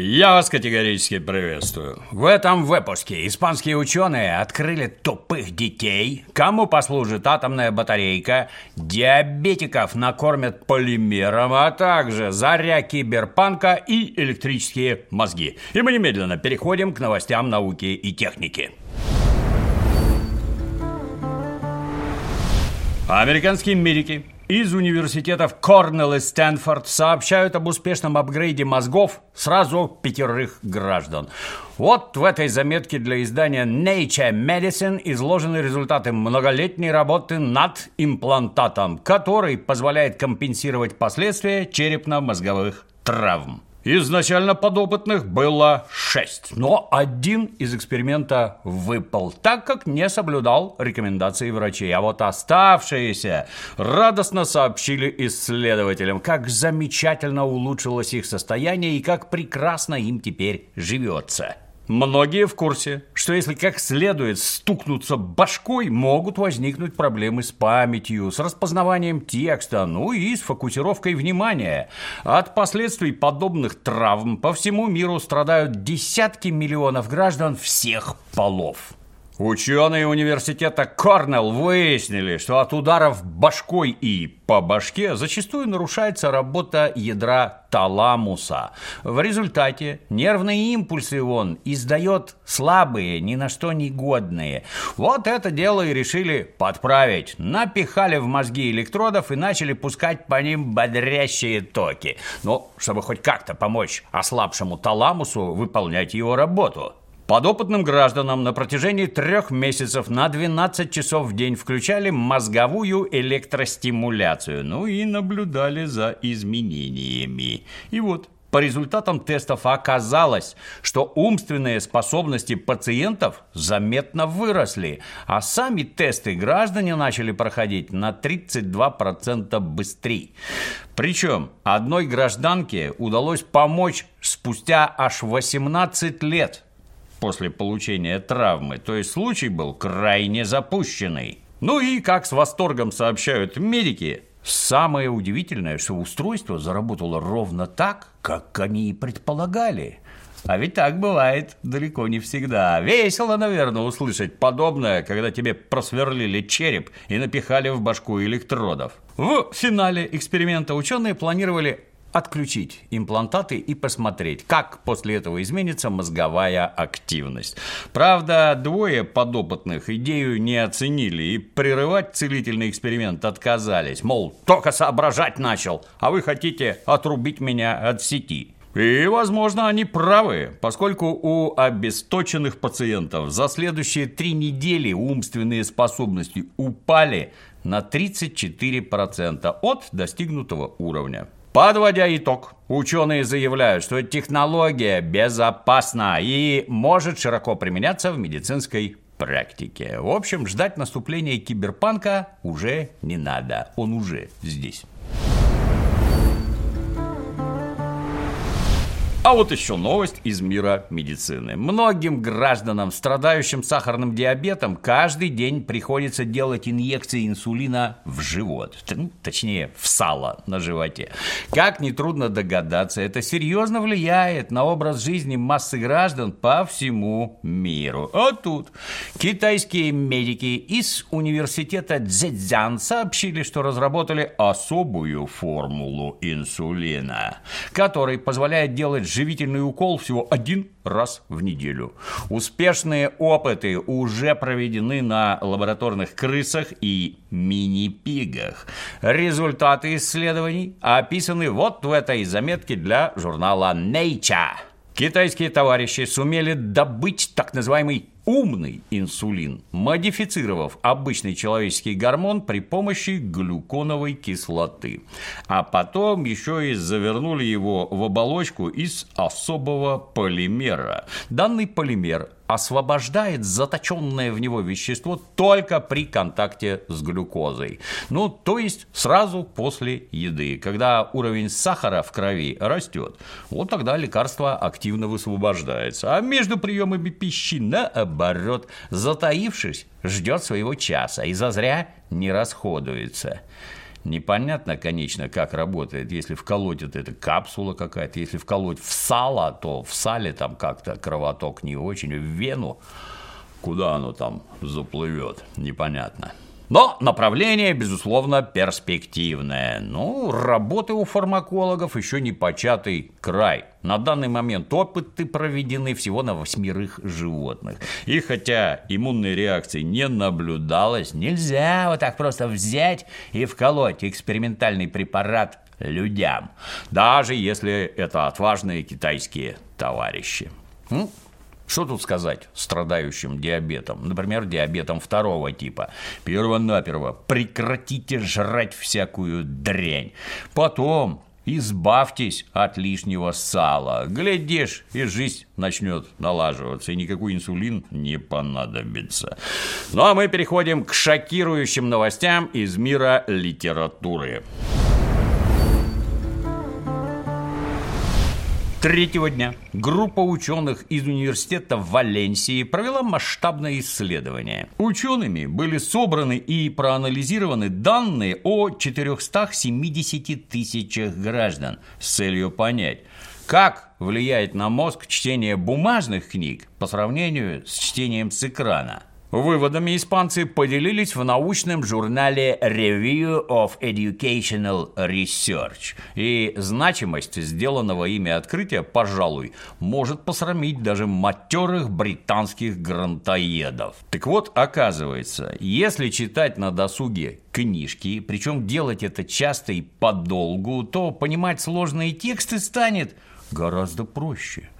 Я вас категорически приветствую. В этом выпуске испанские ученые открыли тупых детей, кому послужит атомная батарейка, диабетиков накормят полимером, а также заря киберпанка и электрические мозги. И мы немедленно переходим к новостям науки и техники. Американские медики из университетов Корнелл и Стэнфорд сообщают об успешном апгрейде мозгов сразу пятерых граждан. Вот в этой заметке для издания Nature Medicine изложены результаты многолетней работы над имплантатом, который позволяет компенсировать последствия черепно-мозговых травм. Изначально подопытных было шесть, но один из эксперимента выпал, так как не соблюдал рекомендации врачей. А вот оставшиеся радостно сообщили исследователям, как замечательно улучшилось их состояние и как прекрасно им теперь живется. Многие в курсе, что если как следует стукнуться башкой, могут возникнуть проблемы с памятью, с распознаванием текста, ну и с фокусировкой внимания. От последствий подобных травм по всему миру страдают десятки миллионов граждан всех полов. Ученые университета Корнелл выяснили, что от ударов башкой и по башке зачастую нарушается работа ядра таламуса. В результате нервные импульсы он издает слабые, ни на что не годные. Вот это дело и решили подправить. Напихали в мозги электродов и начали пускать по ним бодрящие токи. Ну, чтобы хоть как-то помочь ослабшему таламусу выполнять его работу. Подопытным гражданам на протяжении трех месяцев на 12 часов в день включали мозговую электростимуляцию, ну и наблюдали за изменениями. И вот, по результатам тестов оказалось, что умственные способности пациентов заметно выросли, а сами тесты граждане начали проходить на 32% быстрее. Причем одной гражданке удалось помочь спустя аж 18 лет – после получения травмы, то есть случай был крайне запущенный. Ну и, как с восторгом сообщают медики, самое удивительное, что устройство заработало ровно так, как они и предполагали. А ведь так бывает далеко не всегда. Весело, наверное, услышать подобное, когда тебе просверлили череп и напихали в башку электродов. В финале эксперимента ученые планировали отключить имплантаты и посмотреть, как после этого изменится мозговая активность. Правда, двое подопытных идею не оценили и прерывать целительный эксперимент отказались. Мол, только соображать начал, а вы хотите отрубить меня от сети. И, возможно, они правы, поскольку у обесточенных пациентов за следующие три недели умственные способности упали на 34% от достигнутого уровня. Подводя итог, ученые заявляют, что технология безопасна и может широко применяться в медицинской практике. В общем, ждать наступления киберпанка уже не надо. Он уже здесь. А вот еще новость из мира медицины. Многим гражданам, страдающим сахарным диабетом, каждый день приходится делать инъекции инсулина в живот. Ну, точнее, в сало на животе. Как нетрудно догадаться, это серьезно влияет на образ жизни массы граждан по всему миру. А тут китайские медики из университета Цзэцзян сообщили, что разработали особую формулу инсулина, который позволяет делать живительный укол всего один раз в неделю. Успешные опыты уже проведены на лабораторных крысах и мини-пигах. Результаты исследований описаны вот в этой заметке для журнала Nature. Китайские товарищи сумели добыть так называемый умный инсулин, модифицировав обычный человеческий гормон при помощи глюконовой кислоты. А потом еще и завернули его в оболочку из особого полимера. Данный полимер освобождает заточенное в него вещество только при контакте с глюкозой. Ну, то есть сразу после еды, когда уровень сахара в крови растет. Вот тогда лекарство активно высвобождается. А между приемами пищи, наоборот, затаившись, ждет своего часа и зазря не расходуется. Непонятно, конечно, как работает. Если вколоть вот эта капсула какая-то, если вколоть в сало, то в сале там как-то кровоток не очень, в вену, куда оно там заплывет, непонятно. Но направление, безусловно, перспективное. Ну, работы у фармакологов еще не початый край. На данный момент опыты проведены всего на восьмерых животных. И хотя иммунной реакции не наблюдалось, нельзя вот так просто взять и вколоть экспериментальный препарат людям, даже если это отважные китайские товарищи. Что тут сказать страдающим диабетом? Например, диабетом второго типа. Перво-наперво прекратите жрать всякую дрянь. Потом избавьтесь от лишнего сала. Глядишь, и жизнь начнет налаживаться, и никакой инсулин не понадобится. Ну а мы переходим к шокирующим новостям из мира литературы. Третьего дня группа ученых из университета Валенсии провела масштабное исследование. Учеными были собраны и проанализированы данные о 470 тысячах граждан с целью понять, как влияет на мозг чтение бумажных книг по сравнению с чтением с экрана. Выводами испанцы поделились в научном журнале Review of Educational Research. И значимость сделанного ими открытия, пожалуй, может посрамить даже матерых британских грантоедов. Так вот, оказывается, если читать на досуге книжки, причем делать это часто и подолгу, то понимать сложные тексты станет гораздо проще.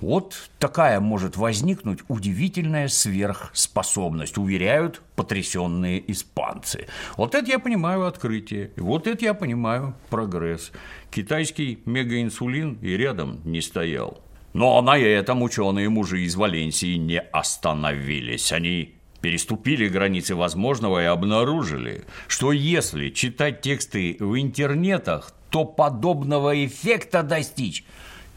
Вот такая может возникнуть удивительная сверхспособность, уверяют потрясенные испанцы. Вот это я понимаю открытие, вот это я понимаю прогресс. Китайский мегаинсулин и рядом не стоял. Но на этом ученые мужи из Валенсии не остановились. Они переступили границы возможного и обнаружили, что если читать тексты в интернетах, то подобного эффекта достичь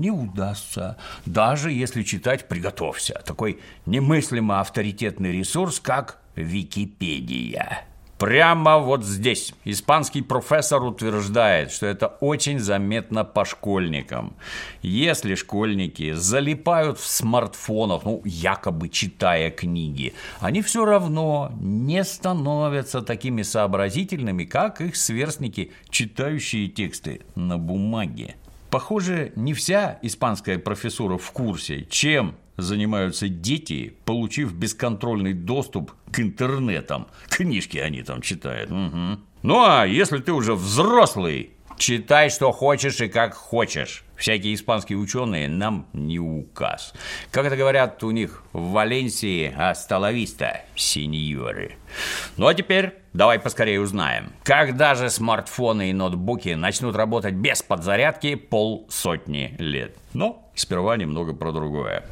не удастся, даже если читать «Приготовься». Такой немыслимо авторитетный ресурс, как Википедия. Прямо вот здесь испанский профессор утверждает, что это очень заметно по школьникам. Если школьники залипают в смартфонах, ну, якобы читая книги, они все равно не становятся такими сообразительными, как их сверстники, читающие тексты на бумаге. Похоже, не вся испанская профессура в курсе, чем занимаются дети, получив бесконтрольный доступ к интернетам. Книжки они там читают. Угу. Ну а если ты уже взрослый, читай, что хочешь и как хочешь. Всякие испанские ученые нам не указ. Как это говорят у них в Валенсии, асталависта, сеньоры. Ну а теперь давай поскорее узнаем, когда же смартфоны и ноутбуки начнут работать без подзарядки полсотни лет. Но сперва немного про другое.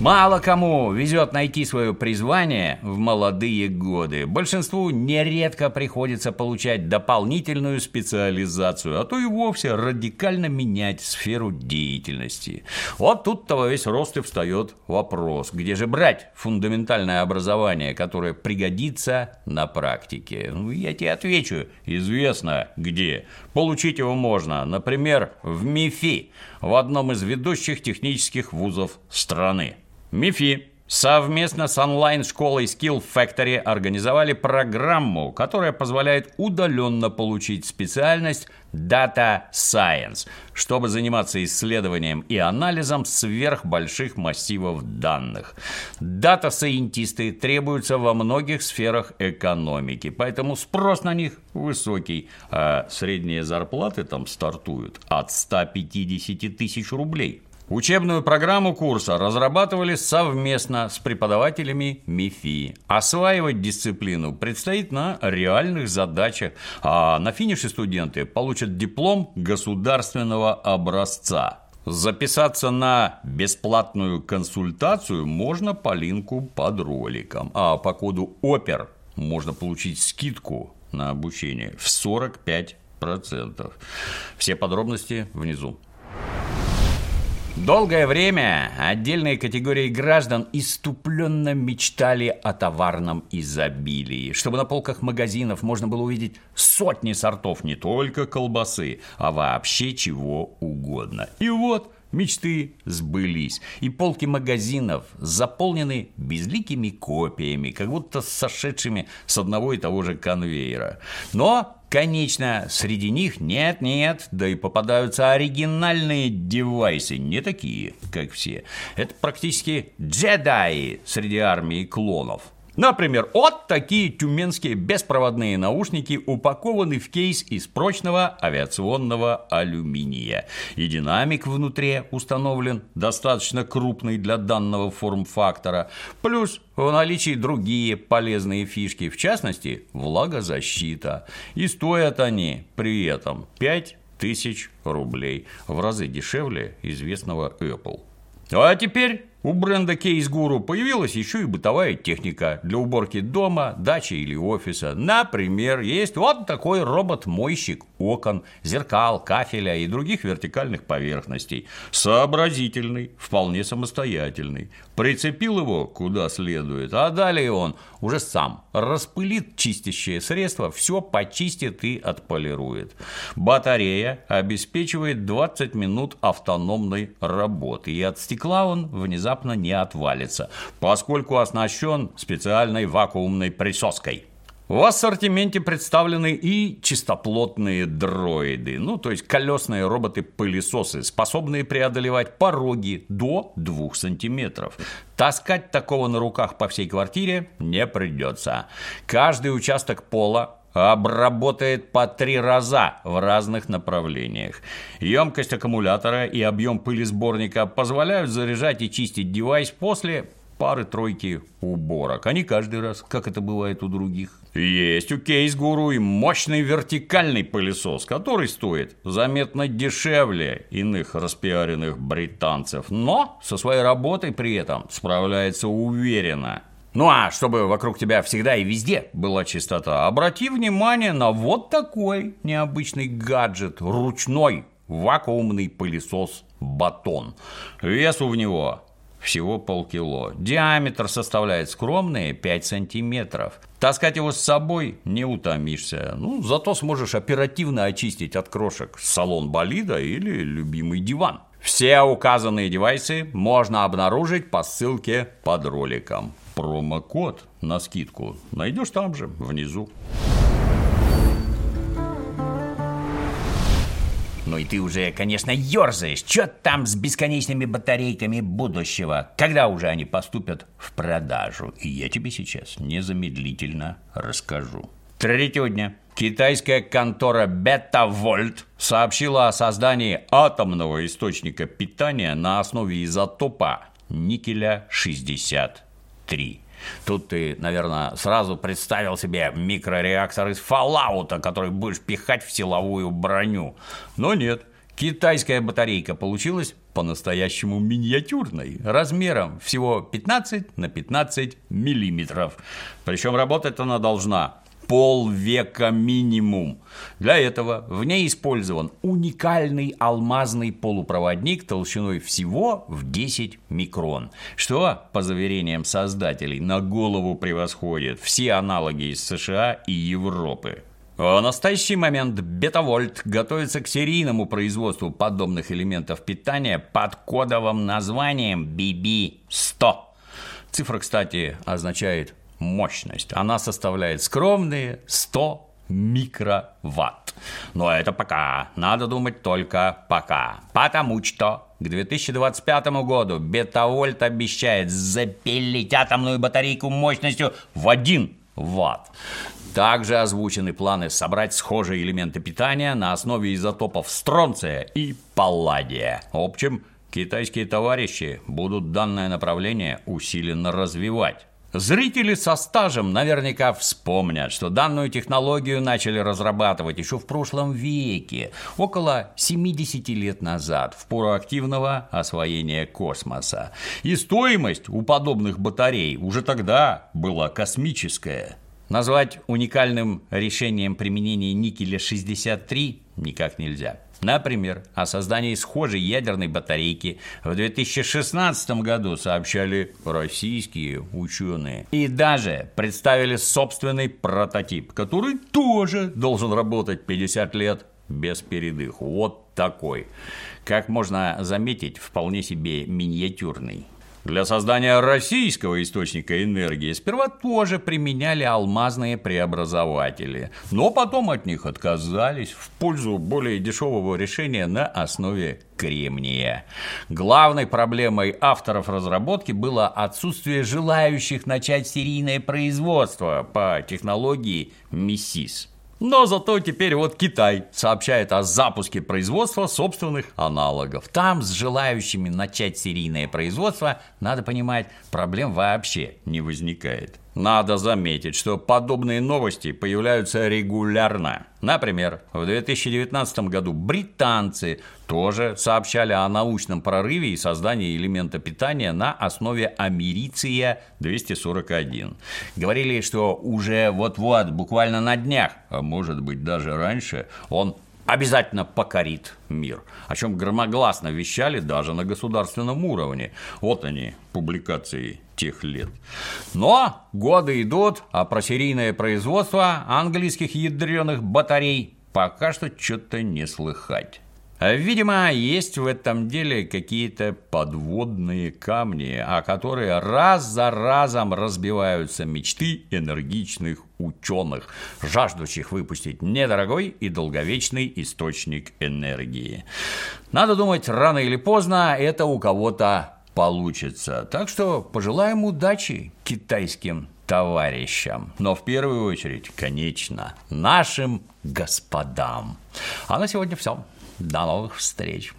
Мало кому везет найти свое призвание в молодые годы. Большинству нередко приходится получать дополнительную специализацию, а то и вовсе радикально менять сферу деятельности. Вот тут-то во весь рост и встает вопрос, где же брать фундаментальное образование, которое пригодится на практике? Ну, я тебе отвечу, известно где. Получить его можно, например, в МИФИ, в одном из ведущих технических вузов страны. МИФИ совместно с онлайн-школой Skill Factory организовали программу, которая позволяет удаленно получить специальность Data Science, чтобы заниматься исследованием и анализом сверхбольших массивов данных. Дата-сайентисты требуются во многих сферах экономики, поэтому спрос на них высокий, а средние зарплаты там стартуют от 150 тысяч рублей. Учебную программу курса разрабатывали совместно с преподавателями МИФИ. Осваивать дисциплину предстоит на реальных задачах, а на финише студенты получат диплом государственного образца. Записаться на бесплатную консультацию можно по линку под роликом, а по коду ОПЕР можно получить скидку на обучение в 45%. Все подробности внизу. Долгое время отдельные категории граждан иступленно мечтали о товарном изобилии, чтобы на полках магазинов можно было увидеть сотни сортов не только колбасы, а вообще чего угодно. И вот Мечты сбылись, и полки магазинов заполнены безликими копиями, как будто сошедшими с одного и того же конвейера. Но Конечно, среди них нет-нет, да и попадаются оригинальные девайсы, не такие, как все. Это практически джедаи среди армии клонов. Например, вот такие тюменские беспроводные наушники упакованы в кейс из прочного авиационного алюминия. И динамик внутри установлен достаточно крупный для данного форм-фактора. Плюс в наличии другие полезные фишки, в частности, влагозащита. И стоят они при этом 5 тысяч рублей, в разы дешевле известного Apple. А теперь у бренда Case Guru появилась еще и бытовая техника для уборки дома, дачи или офиса. Например, есть вот такой робот-мойщик окон, зеркал, кафеля и других вертикальных поверхностей. Сообразительный, вполне самостоятельный. Прицепил его куда следует, а далее он уже сам распылит чистящее средство, все почистит и отполирует. Батарея обеспечивает 20 минут автономной работы, и от стекла он внезапно внезапно не отвалится, поскольку оснащен специальной вакуумной присоской. В ассортименте представлены и чистоплотные дроиды, ну, то есть колесные роботы-пылесосы, способные преодолевать пороги до 2 сантиметров. Таскать такого на руках по всей квартире не придется. Каждый участок пола обработает по три раза в разных направлениях. Емкость аккумулятора и объем пылесборника позволяют заряжать и чистить девайс после пары-тройки уборок, не каждый раз, как это бывает у других. Есть у Кейс Гуру и мощный вертикальный пылесос, который стоит заметно дешевле иных распиаренных британцев, но со своей работой при этом справляется уверенно. Ну а чтобы вокруг тебя всегда и везде была чистота, обрати внимание на вот такой необычный гаджет, ручной вакуумный пылесос «Батон». Весу в него всего полкило. Диаметр составляет скромные 5 сантиметров. Таскать его с собой не утомишься. Ну, зато сможешь оперативно очистить от крошек салон болида или любимый диван. Все указанные девайсы можно обнаружить по ссылке под роликом промокод на скидку найдешь там же, внизу. Ну и ты уже, конечно, ерзаешь. Что там с бесконечными батарейками будущего? Когда уже они поступят в продажу? И я тебе сейчас незамедлительно расскажу. Третьего дня китайская контора Бета-Вольт сообщила о создании атомного источника питания на основе изотопа никеля 60 3. Тут ты, наверное, сразу представил себе микрореактор из Fallout, который будешь пихать в силовую броню. Но нет, китайская батарейка получилась по-настоящему миниатюрной, размером всего 15 на 15 миллиметров. Причем работать она должна полвека минимум. Для этого в ней использован уникальный алмазный полупроводник толщиной всего в 10 микрон, что, по заверениям создателей, на голову превосходит все аналоги из США и Европы. В настоящий момент Бетавольт готовится к серийному производству подобных элементов питания под кодовым названием BB-100. Цифра, кстати, означает мощность. Она составляет скромные 100 микроватт. Но это пока. Надо думать только пока. Потому что к 2025 году Бетавольт обещает запилить атомную батарейку мощностью в 1 ватт. Также озвучены планы собрать схожие элементы питания на основе изотопов стронция и палладия. В общем, китайские товарищи будут данное направление усиленно развивать. Зрители со стажем наверняка вспомнят, что данную технологию начали разрабатывать еще в прошлом веке, около 70 лет назад, в пору активного освоения космоса. И стоимость у подобных батарей уже тогда была космическая. Назвать уникальным решением применения никеля 63 никак нельзя. Например, о создании схожей ядерной батарейки в 2016 году сообщали российские ученые. И даже представили собственный прототип, который тоже должен работать 50 лет без передыху. Вот такой. Как можно заметить, вполне себе миниатюрный. Для создания российского источника энергии сперва тоже применяли алмазные преобразователи, но потом от них отказались в пользу более дешевого решения на основе кремния. Главной проблемой авторов разработки было отсутствие желающих начать серийное производство по технологии МИСИС. Но зато теперь вот Китай сообщает о запуске производства собственных аналогов. Там с желающими начать серийное производство, надо понимать, проблем вообще не возникает. Надо заметить, что подобные новости появляются регулярно. Например, в 2019 году британцы тоже сообщали о научном прорыве и создании элемента питания на основе америция-241. Говорили, что уже вот-вот, буквально на днях, а может быть даже раньше, он обязательно покорит мир, о чем громогласно вещали даже на государственном уровне. Вот они, публикации тех лет. Но годы идут, а про серийное производство английских ядреных батарей пока что что-то не слыхать. Видимо, есть в этом деле какие-то подводные камни, о которые раз за разом разбиваются мечты энергичных ученых, жаждущих выпустить недорогой и долговечный источник энергии. Надо думать, рано или поздно это у кого-то получится. Так что пожелаем удачи китайским товарищам, но в первую очередь, конечно, нашим господам. А на сегодня все. До новых встреч!